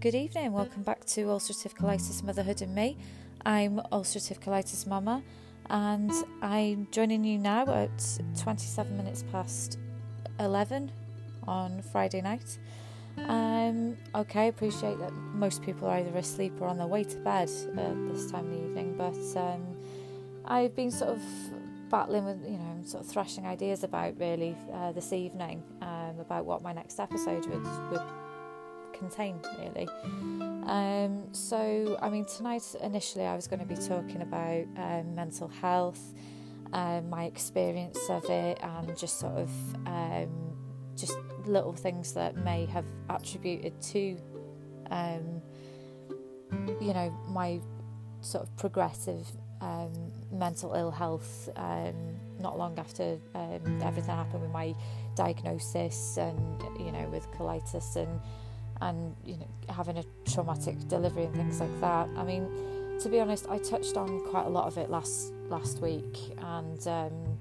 Good evening, welcome back to Ulcerative Colitis Motherhood and Me. I'm Ulcerative Colitis Mama, and I'm joining you now at 27 minutes past 11 on Friday night. Um, okay, I appreciate that most people are either asleep or on their way to bed at this time of the evening, but um, I've been sort of battling with, you know, sort of thrashing ideas about really uh, this evening um, about what my next episode would, would contain, really. Um, so, I mean, tonight initially I was going to be talking about um, mental health, um, my experience of it, and just sort of um, just little things that may have attributed to, um, you know, my sort of progressive um, mental ill health not long after everything happened with my diagnosis and you know with colitis and and you know having a traumatic delivery and things like that. I mean, to be honest, I touched on quite a lot of it last last week, and um,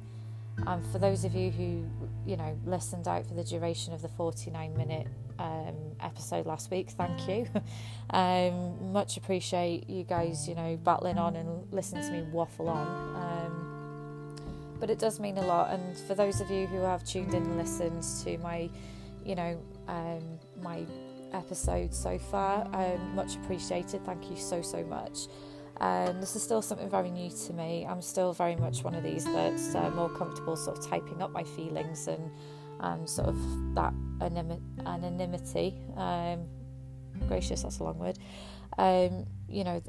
and for those of you who you know listened out for the duration of the 49 minute um, episode last week, thank you. um, much appreciate you guys, you know, battling on and listening to me waffle on. Um, but it does mean a lot, and for those of you who have tuned in and listened to my, you know, um, my episodes so far. Um, much appreciated. Thank you so, so much. Um, this is still something very new to me. I'm still very much one of these that's uh, more comfortable sort of typing up my feelings and and sort of that anonymity. Um, gracious, that's a long word. Um, you know,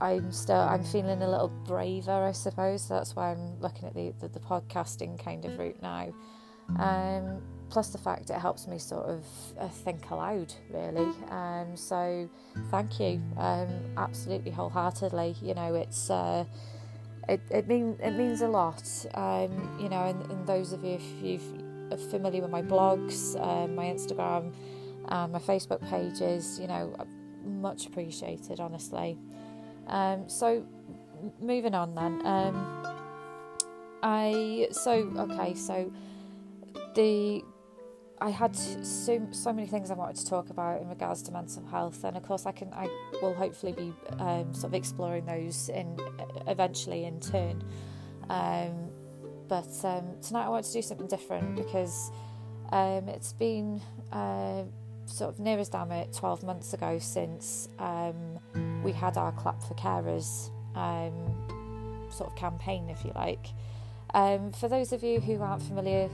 I'm still I'm feeling a little braver, I suppose. That's why I'm looking at the the, the podcasting kind of route now. Um, plus the fact it helps me sort of uh, think aloud really. Um, so thank you um, absolutely wholeheartedly. You know it's uh, it, it, mean, it means a lot. Um, you know and, and, those of you if you are familiar with my blogs um, my instagram and my facebook pages you know much appreciated honestly. Um, so moving on then um, i so okay so the I had so so many things I wanted to talk about in regards to mental health, and of course I can I will hopefully be um, sort of exploring those in eventually in turn. Um, but um, tonight I want to do something different because um, it's been uh, sort of near as damn it 12 months ago since um, we had our clap for carers sort of campaign, if you like. For those of you who aren't familiar,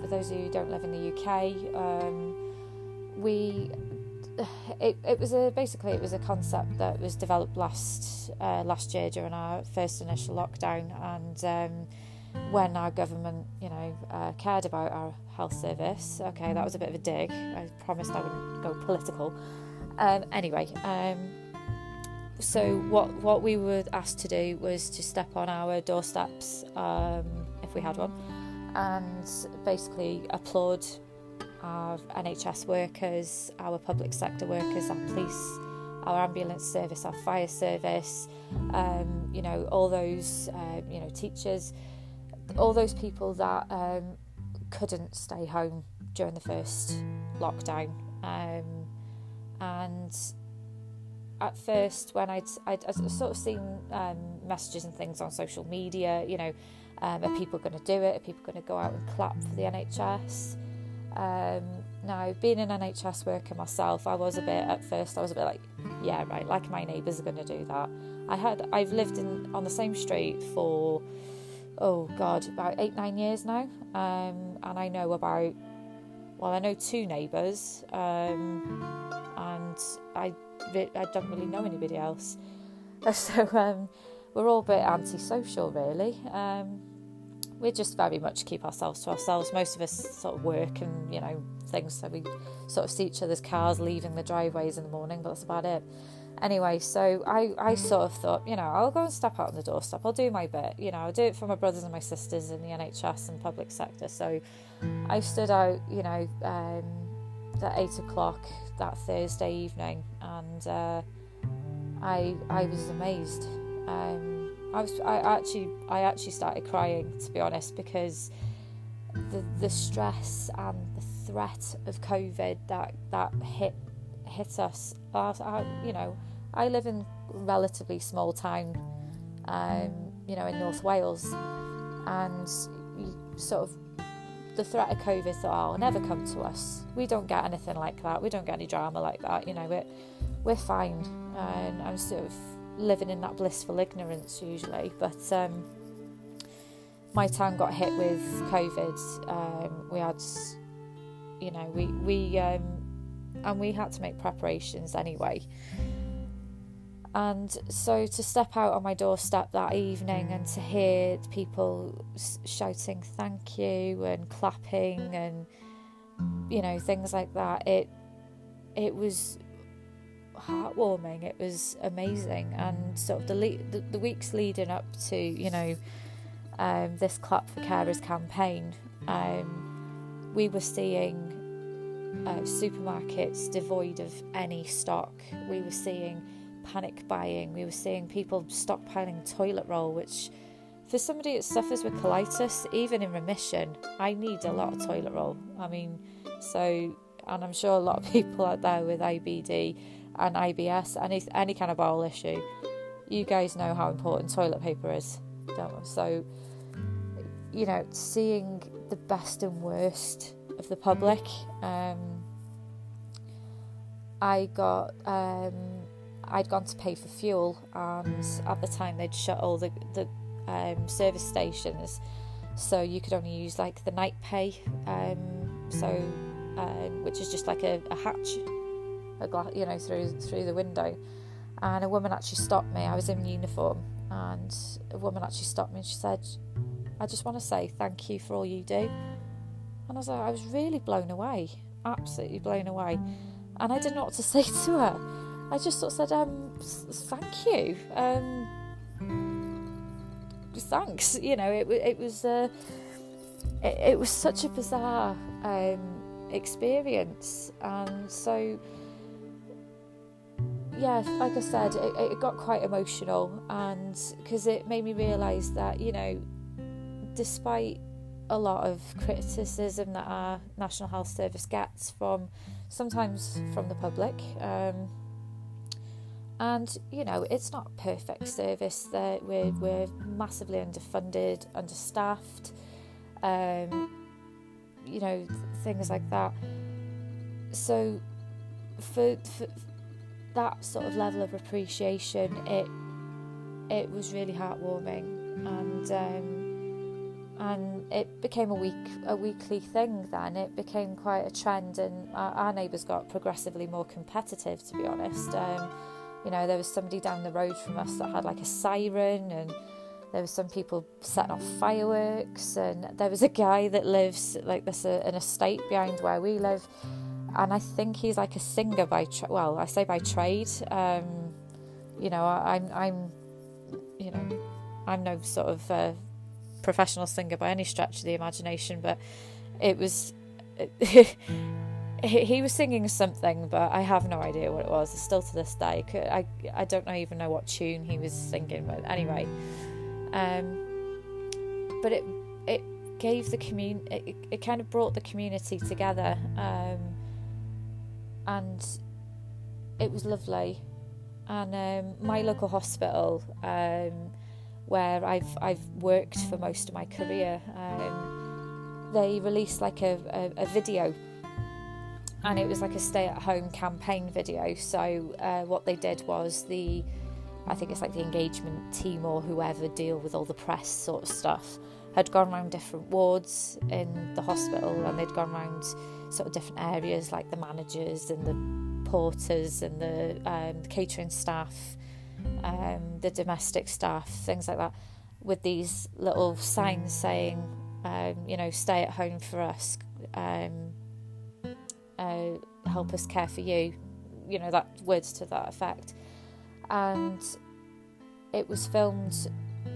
for those who don't live in the UK, um, we it, it was a basically it was a concept that was developed last uh, last year during our first initial lockdown, and um, when our government, you know, uh, cared about our health service. Okay, that was a bit of a dig. I promised I wouldn't go political. Um, anyway. Um, so what what we were asked to do was to step on our doorsteps um, if we had one and basically applaud our NHS workers, our public sector workers, our police, our ambulance service, our fire service, um, you know, all those, uh, you know, teachers, all those people that um, couldn't stay home during the first lockdown. Um, and at first when I'd, I'd, I'd sort of seen um, messages and things on social media, you know, um, are people going to do it? Are people going to go out and clap for the NHS? Um, now, being an NHS worker myself, I was a bit at first. I was a bit like, yeah, right, like my neighbours are going to do that. I had I've lived in on the same street for oh god about eight nine years now, um, and I know about well I know two neighbours, um, and I I don't really know anybody else. So um, we're all a bit antisocial, really. Um, we just very much keep ourselves to ourselves. Most of us sort of work and you know things, so we sort of see each other's cars leaving the driveways in the morning, but that's about it. Anyway, so I, I sort of thought, you know, I'll go and step out on the doorstep. I'll do my bit. You know, I'll do it for my brothers and my sisters in the NHS and public sector. So I stood out, you know, um, at eight o'clock that Thursday evening, and uh, I I was amazed. Um, I was I actually I actually started crying to be honest because the the stress and the threat of COVID that that hit hit us. I, I, you know, I live in relatively small town, um, you know, in North Wales, and sort of the threat of COVID thought, oh, will never come to us. We don't get anything like that. We don't get any drama like that. You know, we're, we're fine. And I'm sort of living in that blissful ignorance usually. But um, my town got hit with COVID. Um, we had, you know, we, we, um, and we had to make preparations anyway. And so to step out on my doorstep that evening and to hear people shouting thank you and clapping and you know things like that, it it was heartwarming. It was amazing, and sort of the le- the, the, weeks leading up to you know um, this Clap for Carers campaign, um, we were seeing uh, supermarkets devoid of any stock. We were seeing panic buying. We were seeing people stockpiling toilet roll, which for somebody that suffers with colitis, even in remission, I need a lot of toilet roll. I mean, so, and I'm sure a lot of people out there with IBD and IBS, any any kind of bowel issue, you guys know how important toilet paper is, don't So, you know, seeing the best and worst of the public, um, I got um, I'd gone to pay for fuel, and at the time they'd shut all the the um, service stations, so you could only use like the night pay, um, so um, which is just like a, a hatch, a glass, you know, through through the window. And a woman actually stopped me. I was in uniform, and a woman actually stopped me and she said, "I just want to say thank you for all you do." And I was like, I was really blown away, absolutely blown away, and I didn't know what to say to her. I just sort of said, um, thank you. Um, thanks. You know, it, it was uh, it, it, was such a bizarre um, experience, and so yeah, like I said, it, it got quite emotional, and because it made me realise that you know, despite a lot of criticism that our National Health Service gets from sometimes from the public. Um, and you know it's not perfect service that we're, we're massively underfunded understaffed um, you know things like that so for, for that sort of level of appreciation it it was really heartwarming. And um, and it became a week a weekly thing then. It became quite a trend and our, our neighbours got progressively more competitive to be honest. Um, you know, there was somebody down the road from us that had like a siren, and there was some people setting off fireworks, and there was a guy that lives like this uh, an estate behind where we live, and I think he's like a singer by tra- well, I say by trade. Um, you know, I, I'm I'm you know I'm no sort of uh, professional singer by any stretch of the imagination, but it was. he, was singing something, but I have no idea what it was. Still to this day, I, I don't know, even know what tune he was singing. But anyway, um, but it it gave the commun it, it kind of brought the community together, um, and it was lovely. And um, my local hospital, um, where I've I've worked for most of my career, um, they released like a, a, a video and it was like a stay at home campaign video. So, uh, what they did was the I think it's like the engagement team or whoever deal with all the press sort of stuff had gone around different wards in the hospital and they'd gone around sort of different areas like the managers and the porters and the, um, the catering staff, um, the domestic staff, things like that, with these little signs saying, um, you know, stay at home for us. Um, uh, help us care for you, you know, that words to that effect. And it was filmed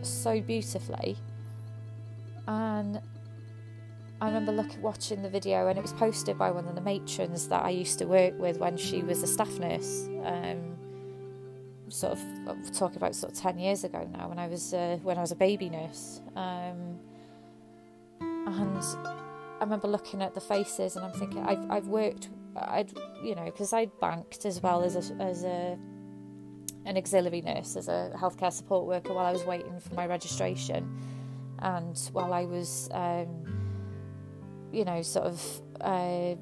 so beautifully. And I remember looking, watching the video, and it was posted by one of the matrons that I used to work with when she was a staff nurse. Um, sort of talking about sort of ten years ago now, when I was uh, when I was a baby nurse. Um, and I remember looking at the faces and I'm thinking, I've, I've worked I'd you know because I'd banked as well as a, as a an auxiliary nurse as a healthcare support worker while I was waiting for my registration, and while I was um, you know sort of uh,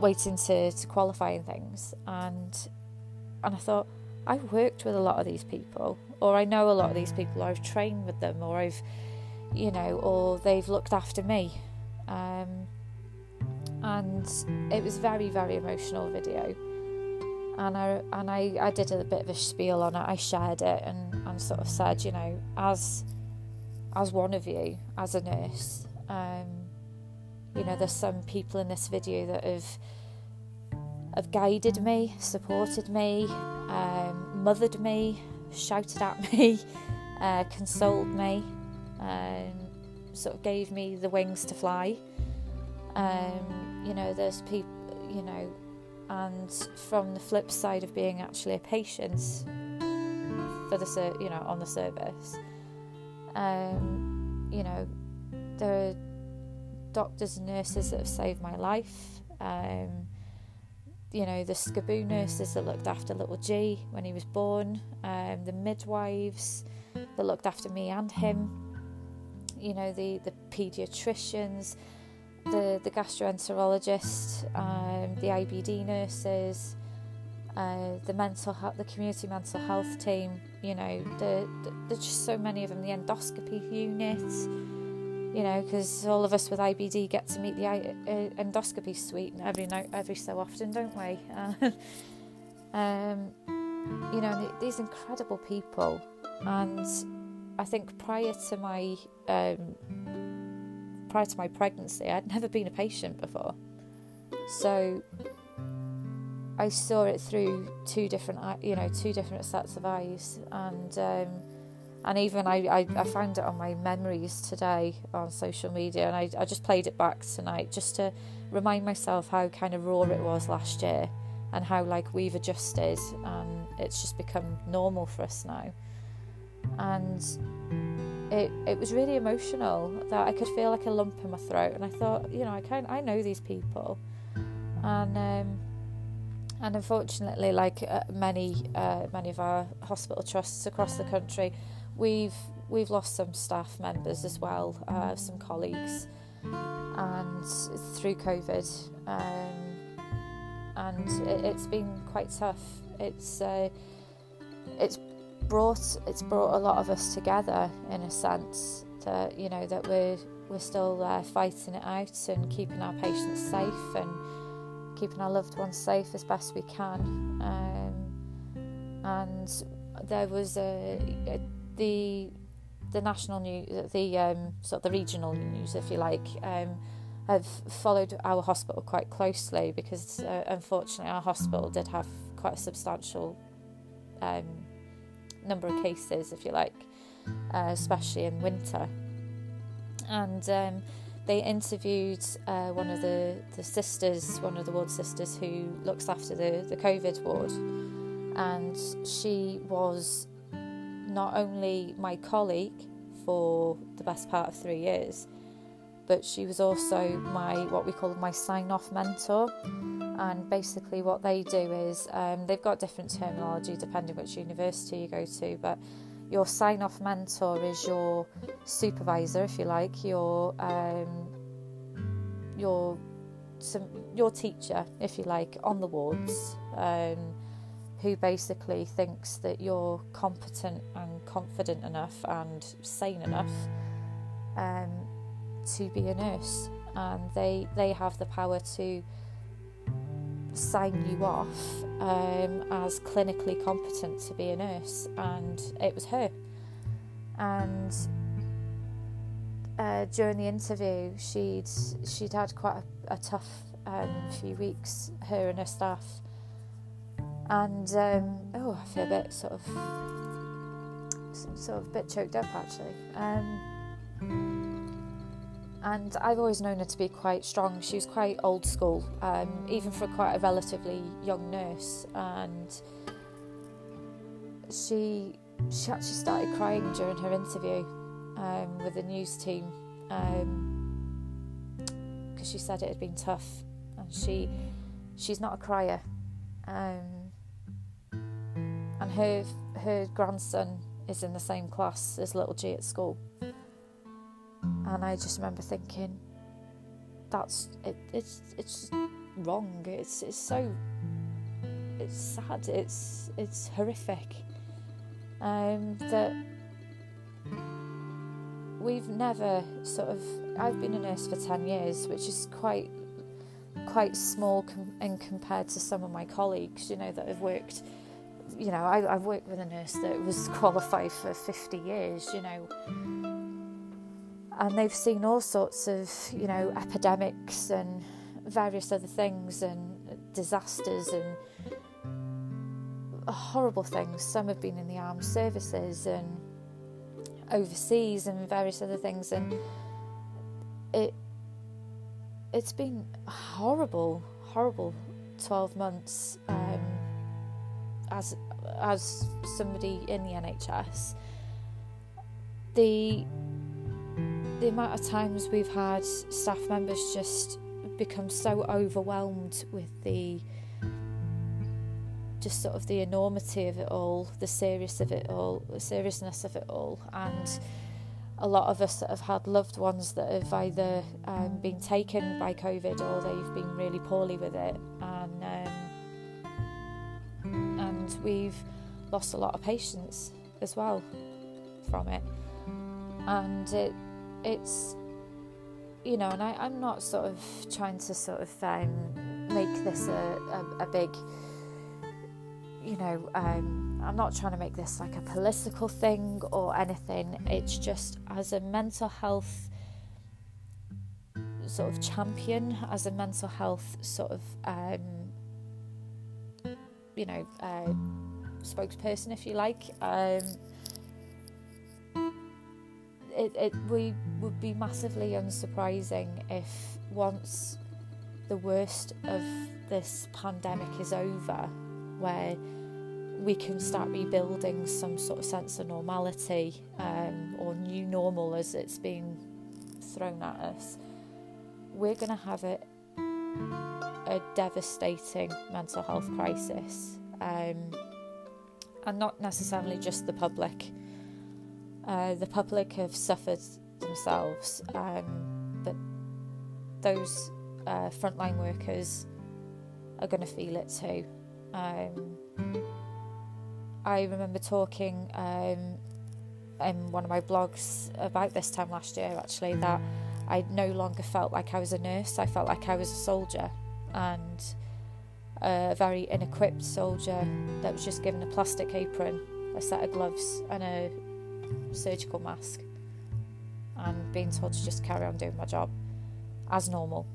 waiting to to qualify and things, and and I thought I've worked with a lot of these people, or I know a lot of these people, or I've trained with them, or I've you know, or they've looked after me. Um, and it was very, very emotional video. And I and I, I did a bit of a spiel on it. I shared it and, and sort of said, you know, as as one of you, as a nurse, um, you know, there's some people in this video that have have guided me, supported me, um, mothered me, shouted at me, uh, consoled me, um, sort of gave me the wings to fly. Um, you know, there's people, you know, and from the flip side of being actually a patient for the, you know, on the service, um, you know, there are doctors and nurses that have saved my life. Um, you know, the SCBU nurses that looked after little G when he was born, um, the midwives that looked after me and him, you know the the paediatricians, the the gastroenterologist, um, the IBD nurses, uh, the mental health, the community mental health team. You know, the, the, there's just so many of them. The endoscopy unit. You know, because all of us with IBD get to meet the uh, endoscopy suite every night, every so often, don't we? um, you know, these incredible people, and I think prior to my um, prior to my pregnancy, I'd never been a patient before, so I saw it through two different, you know, two different sets of eyes, and um, and even I, I, I, found it on my memories today on social media, and I, I just played it back tonight just to remind myself how kind of raw it was last year, and how like we've adjusted, and it's just become normal for us now. And it it was really emotional that I could feel like a lump in my throat and I thought you know I kind I know these people. And um, and unfortunately like uh, many uh, many of our hospital trusts across the country we've we've lost some staff members as well uh, some colleagues and through covid um, and it, has been quite tough it's uh, it's brought it's brought a lot of us together in a sense that you know that we're we're still uh, fighting it out and keeping our patients safe and keeping our loved ones safe as best we can. Um, and there was a, a, the the national news, the um, sort of the regional news, if you like, um, have followed our hospital quite closely because uh, unfortunately our hospital did have quite a substantial um, number of cases, if you like, uh, especially in winter. And um, they interviewed uh, one of the, the sisters, one of the ward sisters who looks after the, the COVID ward. And she was not only my colleague for the best part of three years, but she was also my what we call my sign off mentor. And basically what they do is um, they've got different terminology depending which university you go to but your sign off mentor is your supervisor if you like your um, your some, your teacher if you like on the wards. Um, who basically thinks that you're competent and confident enough and sane enough um, to be a nurse and they they have the power to sign you off um, as clinically competent to be a nurse, and it was her. And uh, during the interview, she'd she'd had quite a, a tough um, few weeks, her and her staff. And um, oh, I feel a bit sort of sort of a bit choked up actually. Um, and I've always known her to be quite strong. She was quite old school, um, even for quite a relatively young nurse, and she she actually started crying during her interview um, with the news team because um, she said it had been tough, and she she's not a crier. Um, and her her grandson is in the same class as little G at school. And I just remember thinking, that's it, it's it's wrong. It's it's so it's sad. It's it's horrific. Um, that we've never sort of. I've been a nurse for ten years, which is quite quite small com- compared to some of my colleagues. You know that have worked. You know, I, I've worked with a nurse that was qualified for 50 years. You know, and they've seen all sorts of you know epidemics and various other things and disasters and horrible things. Some have been in the armed services and overseas and various other things, and it it's been horrible, horrible twelve months um, as as somebody in the NHS. The the amount of times we've had staff members just become so overwhelmed with the just sort of the enormity of it all, the serious of it all, the seriousness of it all, and a lot of us that have had loved ones that have either um, been taken by COVID or they've been really poorly with it, and um, and we've lost a lot of patients as well from it, and it it's you know, and I, I'm not sort of trying to sort of um, make this a, a, a big you know, um, I'm not trying to make this like a political thing or anything. It's just as a mental health sort of champion, as a mental health sort of, um, you know, uh, spokesperson, if you like. Um, it, it we would be massively unsurprising if once the worst of this pandemic is over, where we can start rebuilding some sort of sense of normality um, or new normal as it's being thrown at us, we're going to have a, a devastating mental health crisis. Um, and not necessarily just the public. Uh, the public have suffered themselves, um, but those uh, frontline workers are going to feel it too. Um, I remember talking um, in one of my blogs about this time last year actually that I no longer felt like I was a nurse, I felt like I was a soldier and a very inequipped soldier that was just given a plastic apron, a set of gloves, and a surgical mask, and being told to just carry on doing my job as normal.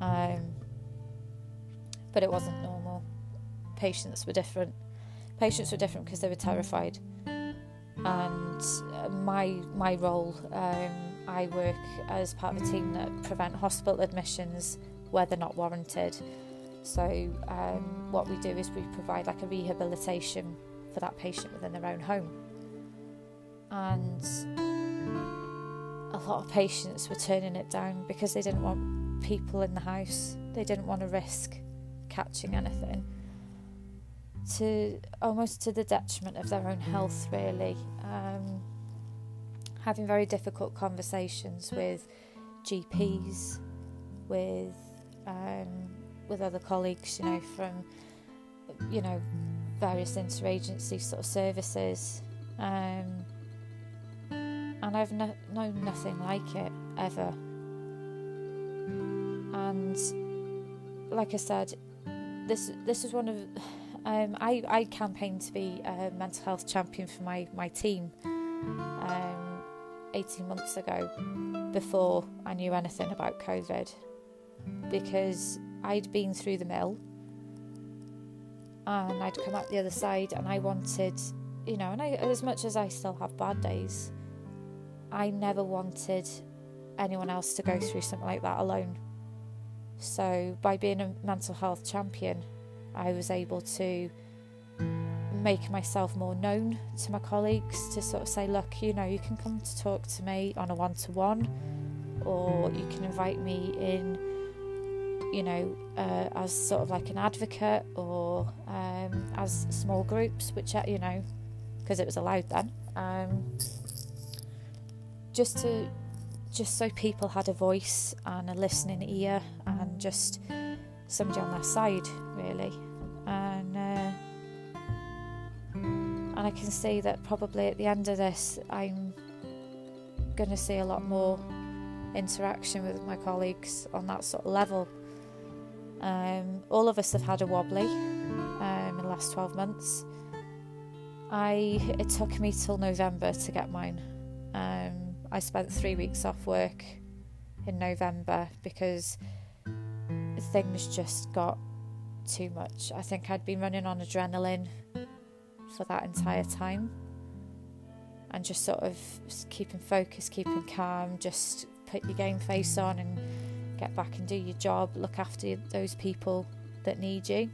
Um, but it wasn't normal. Patients were different patients were different because they were terrified. And uh, my my role, um, I work as part of a team that prevent hospital admissions where they're not warranted. So um, what we do is we provide like a rehabilitation for that patient within their own home. And a lot of patients were turning it down because they didn't want people in the house. They didn't want to risk catching anything to almost to the detriment of their own health, really. Um, having very difficult conversations with GPs, with um, with other colleagues, you know, from you know various interagency sort of services, um, and I've no- known nothing like it ever. And like I said, this this is one of um, I, I campaigned to be a mental health champion for my, my team um, 18 months ago before I knew anything about COVID because I'd been through the mill and I'd come out the other side and I wanted, you know, and I, as much as I still have bad days, I never wanted anyone else to go through something like that alone. So by being a mental health champion, I was able to make myself more known to my colleagues to sort of say, look, you know, you can come to talk to me on a one to one, or you can invite me in you know, uh, as sort of like an advocate or um, as small groups, which, you know, because it was allowed then. Um, just to, just so people had a voice and a listening ear and just somebody on their side, really. And, uh, and I can see that probably at the end of this, I'm going to see a lot more interaction with my colleagues on that sort of level. Um, all of us have had a wobbly um, in the last 12 months. I it took me till November to get mine. Um, I spent three weeks off work in November because things just got too much. I think I'd been running on adrenaline for that entire time and just sort of keeping focus, keeping calm, just put your game face on and get back and do your job, look after those people that need you,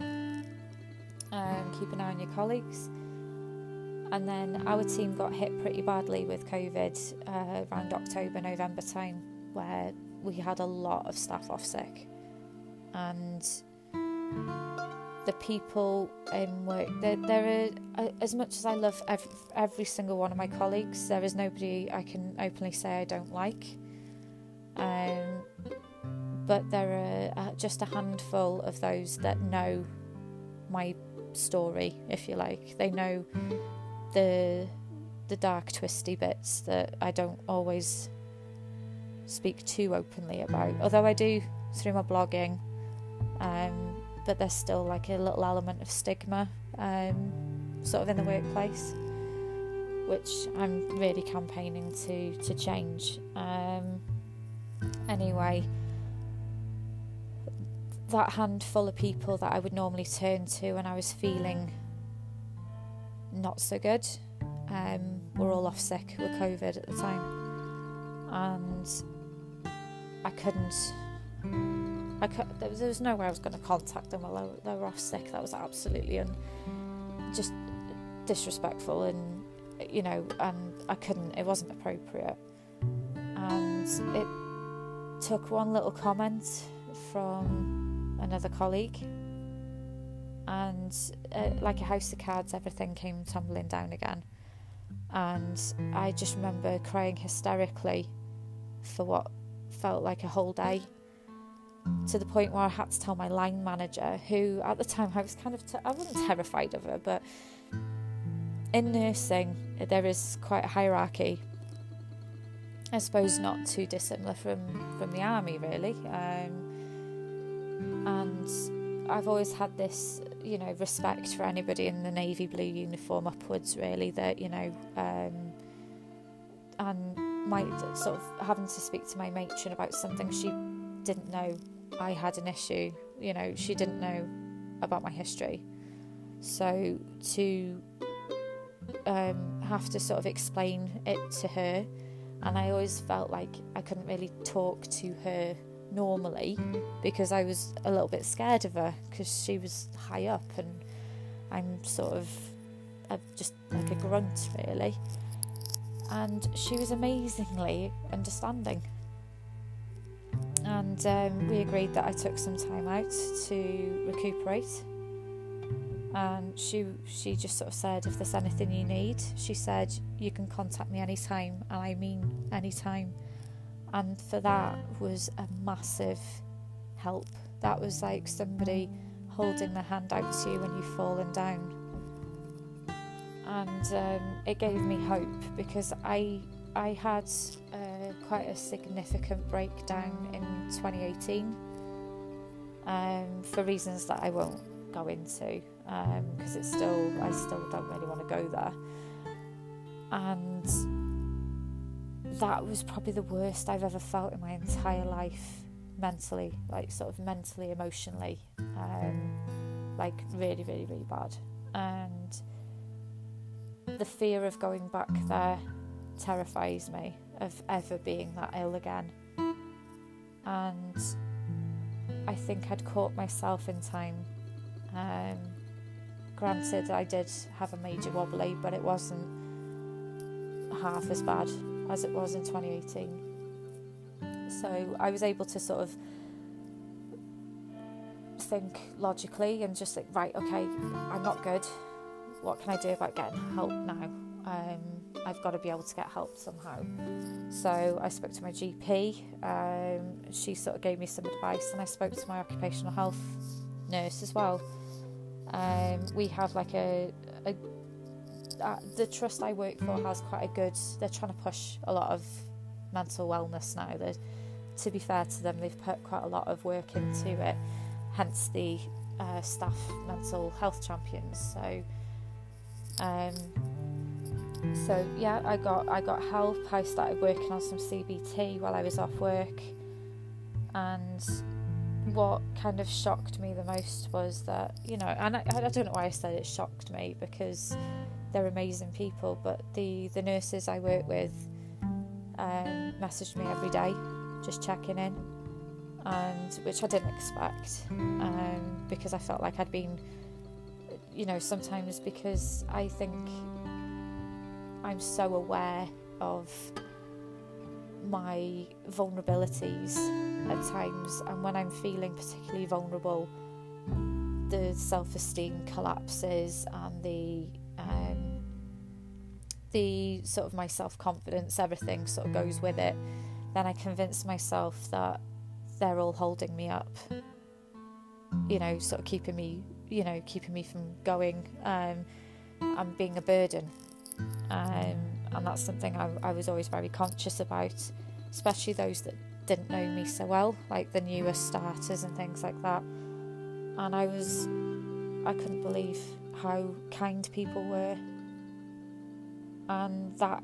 um, keep an eye on your colleagues. And then our team got hit pretty badly with COVID uh, around October, November time, where we had a lot of staff off sick. And the people in work, there, there are, as much as I love every, every single one of my colleagues, there is nobody I can openly say I don't like. Um, but there are uh, just a handful of those that know my story, if you like. They know the the dark, twisty bits that I don't always speak too openly about. Although I do through my blogging, um, but there's still like a little element of stigma, um, sort of in the workplace, which I'm really campaigning to to change. Um, anyway, that handful of people that I would normally turn to when I was feeling not so good um, were all off sick with COVID at the time, and I couldn't. I could, there, was, there was no way I was going to contact them while they were off sick. That was absolutely un, just disrespectful, and you know, and I couldn't. It wasn't appropriate, and it took one little comment from another colleague, and uh, like a house of cards, everything came tumbling down again. And I just remember crying hysterically for what felt like a whole day to the point where I had to tell my line manager, who at the time I was kind of, I wasn't terrified of her, but in nursing, there is quite a hierarchy I suppose not too dissimilar from from the army, really. Um, and I've always had this, you know, respect for anybody in the navy blue uniform upwards, really. That you know, um, and my sort of having to speak to my matron about something she didn't know I had an issue. You know, she didn't know about my history, so to um, have to sort of explain it to her and I always felt like I couldn't really talk to her normally because I was a little bit scared of her because she was high up and I'm sort of just like a grunt really. And she was amazingly understanding. And um, we agreed that I took some time out to recuperate and she she just sort of said if there's anything you need she said you can contact me anytime and I mean anytime and for that was a massive help that was like somebody holding their hand out to you when you've fallen down and um, it gave me hope because I I had uh, quite a significant breakdown in 2018 um, for reasons that I won't go into because um, it's still I still don't really want to go there. And that was probably the worst I've ever felt in my entire life, mentally, like sort of mentally, emotionally, um, like really, really, really bad. And the fear of going back there terrifies me of ever being that ill again. And I think I'd caught myself in time. Um, Granted, I did have a major wobbly, but it wasn't half as bad as it was in 2018. So I was able to sort of think logically and just like, right, okay, I'm not good. What can I do about getting help now? Um, I've got to be able to get help somehow. So I spoke to my GP. Um, she sort of gave me some advice, and I spoke to my occupational health nurse as well. Um, we have like a, a uh, the trust I work for has quite a good. They're trying to push a lot of mental wellness now. They're, to be fair to them, they've put quite a lot of work into it. Hence the uh, staff mental health champions. So, um, so yeah, I got I got help. I started working on some CBT while I was off work, and what kind of shocked me the most was that you know, and I, I don't know why I said it shocked me because they're amazing people, but the the nurses I work with um, messaged me every day, just checking in, and which I didn't expect um, because I felt like I'd been, you know, sometimes because I think I'm so aware of my vulnerabilities at times, and when I'm feeling particularly vulnerable, the self esteem collapses and the um, the sort of my self confidence, everything sort of goes with it. Then I convince myself that they're all holding me up, you know, sort of keeping me, you know, keeping me from going um, and being a burden um, and that's something I, I was always very conscious about, especially those that didn't know me so well, like the newer starters and things like that. And I was, I couldn't believe how kind people were, and that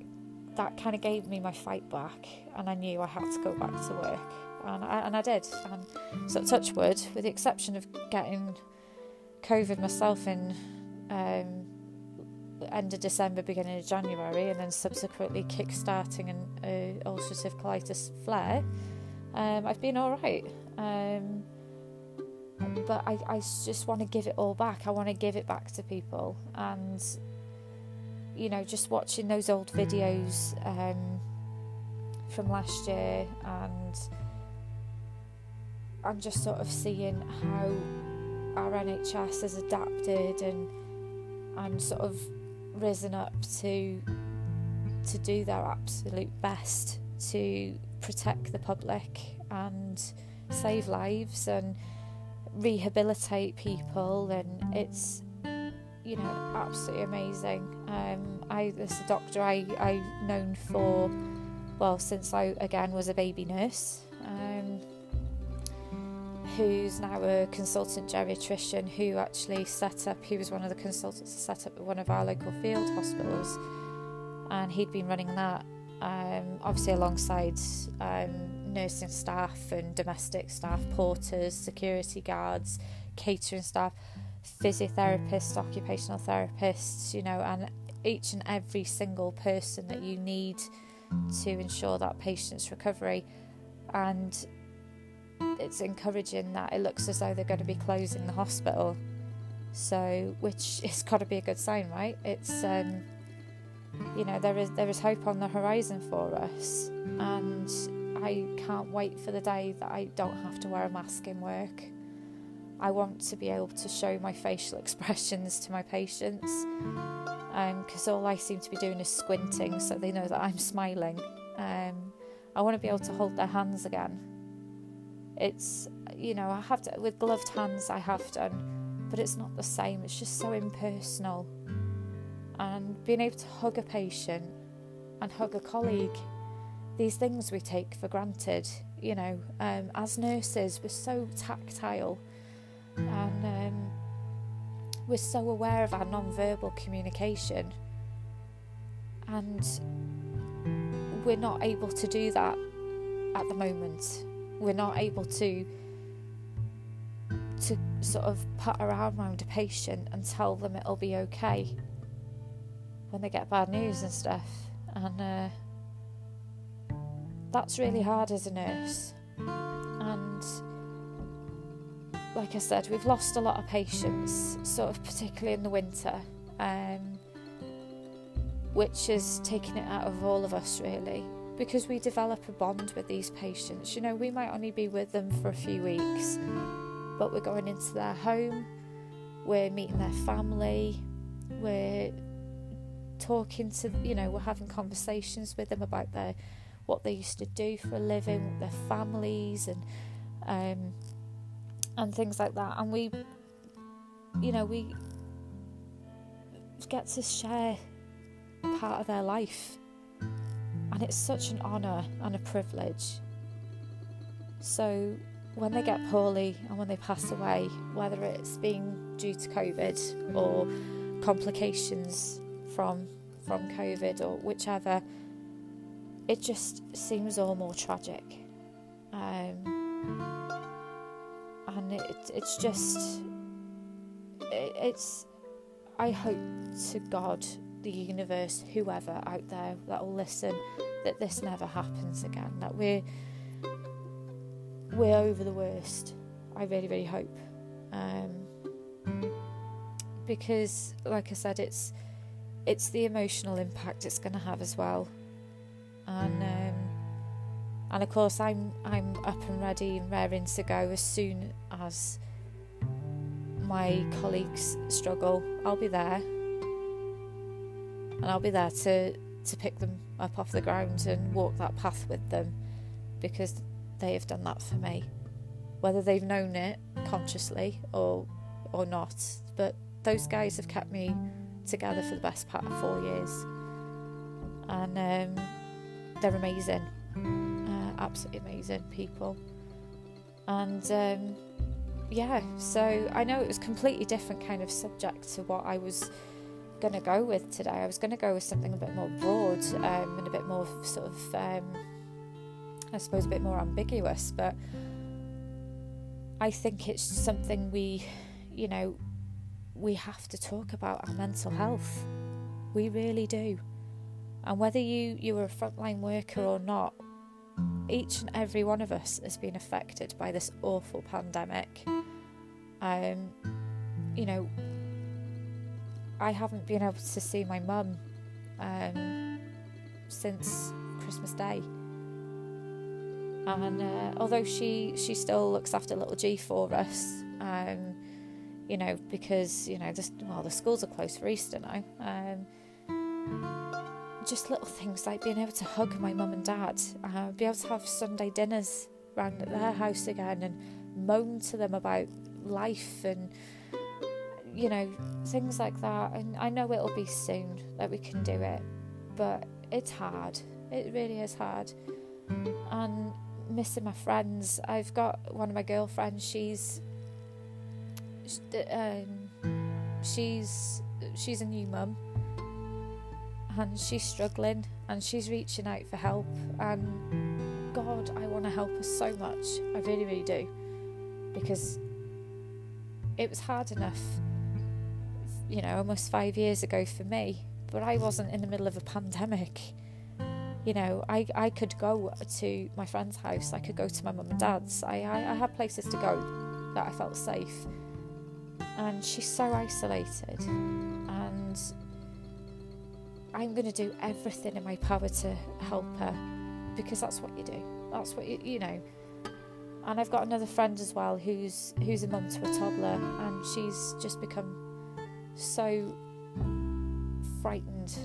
that kind of gave me my fight back, and I knew I had to go back to work, and I, and I did. And so, touch wood, with the exception of getting COVID myself in um, end of December, beginning of January, and then subsequently kick-starting an uh, ulcerative colitis flare, um, I've been all right. Um, but I, I just want to give it all back. I want to give it back to people, and you know, just watching those old videos um, from last year, and I'm just sort of seeing how our NHS has adapted and and sort of risen up to to do their absolute best to protect the public and save lives and rehabilitate people and it's you know absolutely amazing. Um, I this a doctor I I've known for well since I again was a baby nurse um, who's now a consultant geriatrician who actually set up, he was one of the consultants to set up one of our local field hospitals, and he'd been running that um, obviously alongside um, nursing staff and domestic staff, porters, security guards, catering staff, physiotherapists, occupational therapists, you know, and each and every single person that you need to ensure that patient's recovery. And it's encouraging that it looks as though they're going to be closing the hospital. So, which has got to be a good sign, right? It's, um, you know, there is there is hope on the horizon for us, and I can't wait for the day that I don't have to wear a mask in work. I want to be able to show my facial expressions to my patients, because um, all I seem to be doing is squinting, so they know that I'm smiling. Um, I want to be able to hold their hands again it's you know I have to with gloved hands I have done, but it's not the same. It's just so impersonal. And being able to hug a patient and hug a colleague, these things we take for granted. You know, um, as nurses, we're so tactile, and um, we're so aware of our non-verbal communication, and we're not able to do that at the moment we're not able to to sort of put our arm around a patient and tell them it'll be okay when they get bad news and stuff and uh, that's really hard as a nurse and like I said we've lost a lot of patients sort of particularly in the winter um, which has taken it out of all of us really because we develop a bond with these patients. You know, we might only be with them for a few weeks, but we're going into their home, we're meeting their family, we're talking to, you know, we're having conversations with them about their what they used to do for a living, their families, and um, and things like that. And we, you know, we get to share part of their life, and it's such an honour and a privilege. So when they get poorly and when they pass away, whether it's being due to COVID or complications from from COVID or whichever, it just seems all more tragic. Um, and it, it's just, it, it's, I hope to God, the universe, whoever out there that will listen, that this never happens again, that we're, we're over the worst. I really, really hope. Um, because, like I said, it's it's the emotional impact it's going to have as well, and um, and of course I'm I'm up and ready and raring to go as soon as my colleagues struggle. I'll be there, and I'll be there to to pick them up off the ground and walk that path with them, because they have done that for me, whether they've known it consciously or or not. But those guys have kept me together for the best part of four years, and um, they're amazing, uh, absolutely amazing people. And um, yeah, so I know it was completely different kind of subject to what I was going to go with today. I was going to go with something a bit more broad um, and a bit more sort of um, I suppose, a bit more ambiguous, but I think it's something we, you know, we have to talk about our mental health. We really do. And whether you, you are a frontline worker or not, each and every one of us has been affected by this awful pandemic. Um, you know, I haven't been able to see my mum um, since Christmas Day and uh, although she she still looks after little G for us, um, you know, because you know, just well, the schools are closed for Easter now. Um, just little things like being able to hug my mum and dad, uh, be able to have Sunday dinners round at their house again, and moan to them about life and you know things like that. And I know it'll be soon that we can do it, but it's hard. It really is hard, and missing my friends. I've got one of my girlfriends. She's um, she's she's a new mum, and she's struggling, and she's reaching out for help. And God, I want to help her so much. I really, really do, because it was hard enough, you know, almost five years ago for me. But I wasn't in the middle of a pandemic you know, I, I could go to my friend's house, I could go to my mum and dad's. I, I, I had places to go that I felt safe. And she's so isolated. And I'm going to do everything in my power to help her because that's what you do. That's what you, you know. And I've got another friend as well who's who's a mum to a toddler, and she's just become so frightened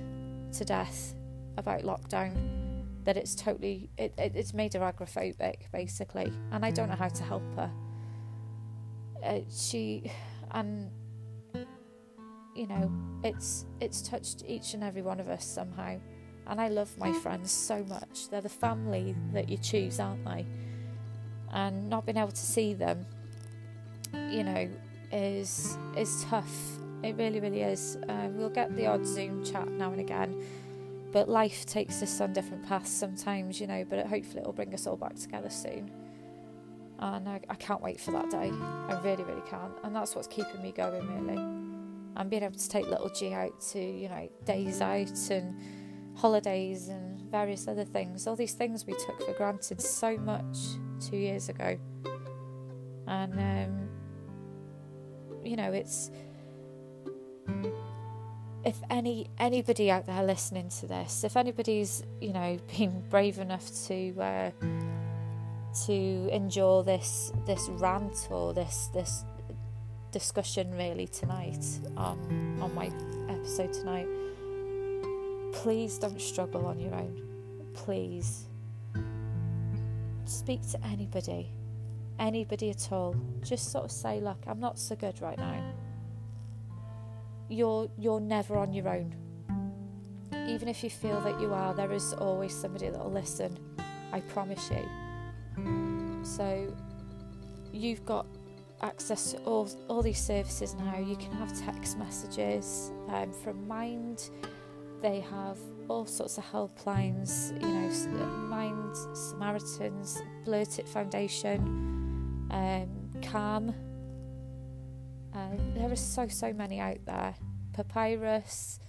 to death about lockdown that it's totally it, it, it's made her agoraphobic basically and i don't know how to help her uh, she and you know it's it's touched each and every one of us somehow and i love my friends so much they're the family that you choose aren't they and not being able to see them you know is is tough it really really is uh, we'll get the odd zoom chat now and again but life takes us on different paths sometimes, you know, but hopefully it'll bring us all back together soon. And I, I can't wait for that day. I really, really can't. And that's what's keeping me going, really. And being able to take little G out to, you know, days out and holidays and various other things. All these things we took for granted so much two years ago. And, um, you know, it's if any anybody out there listening to this, if anybody's you know been brave enough to uh, to endure this this rant or this this discussion really tonight on on my episode tonight. Please don't struggle on your own. Please speak to anybody, anybody at all. Just sort of say, "Look, I'm not so good right now." You're you're never on your own. Even if you feel that you are, there is always somebody that will listen. I promise you. So you've got access to all, all these services now. You can have text messages um, from Mind. They have all sorts of helplines, you know, Mind, Samaritans, Blurt It Foundation, um, Calm. Uh, there are so, so many out there. Papyrus.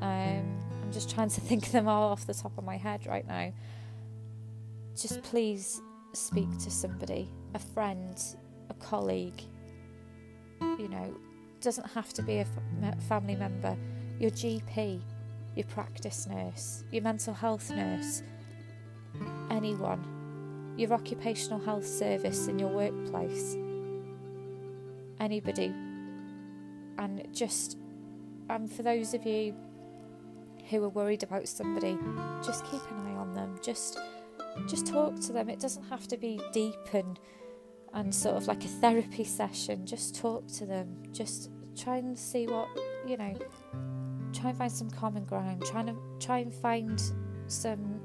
Um, I'm just trying to think them all off the top of my head right now. Just please speak to somebody, a friend, colleague, you know, doesn't have to be a family member, your GP, your practice nurse, your mental health nurse, anyone, your occupational health service in your workplace, anybody. And just, and for those of you who are worried about somebody, just keep an eye on them. Just, just talk to them. It doesn't have to be deep and and sort of like a therapy session. Just talk to them. Just try and see what you know. Try and find some common ground. Try and try and find some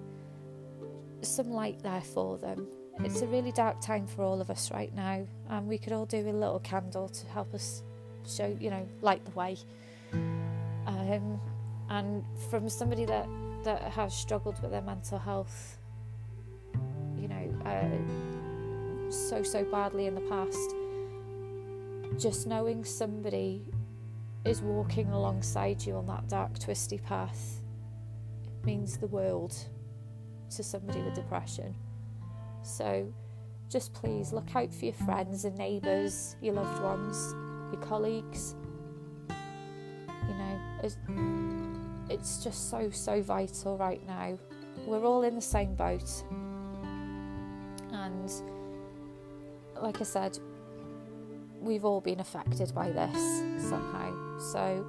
some light there for them. It's a really dark time for all of us right now, and we could all do a little candle to help us show, you know, light the way. Um, and from somebody that that has struggled with their mental health, you know. Uh, so, so badly in the past, just knowing somebody is walking alongside you on that dark, twisty path means the world to somebody with depression. So, just please look out for your friends and neighbours, your loved ones, your colleagues. You know, it's, it's just so, so vital right now. We're all in the same boat. And like I said, we've all been affected by this somehow. So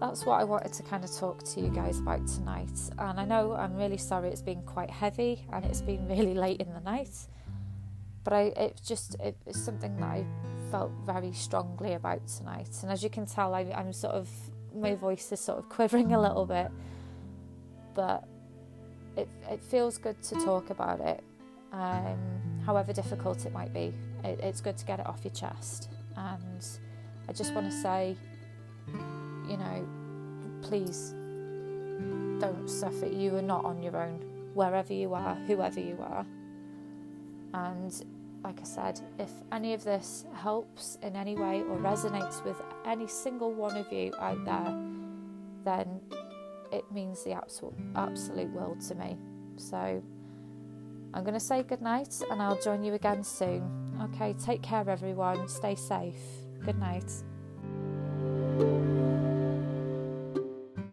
that's what I wanted to kind of talk to you guys about tonight. And I know I'm really sorry it's been quite heavy and it's been really late in the night. But I, it's just it, it's something that I felt very strongly about tonight. And as you can tell, I, I'm sort of my voice is sort of quivering a little bit. But it it feels good to talk about it, um, however difficult it might be it, it's good to get it off your chest. And I just want to say, you know, please don't suffer. You are not on your own, wherever you are, whoever you are. And like I said, if any of this helps in any way or resonates with any single one of you out there, then it means the absolute, absolute world to me. So I'm going to say goodnight and I'll join you again soon. Okay, take care, everyone. Stay safe. Good night.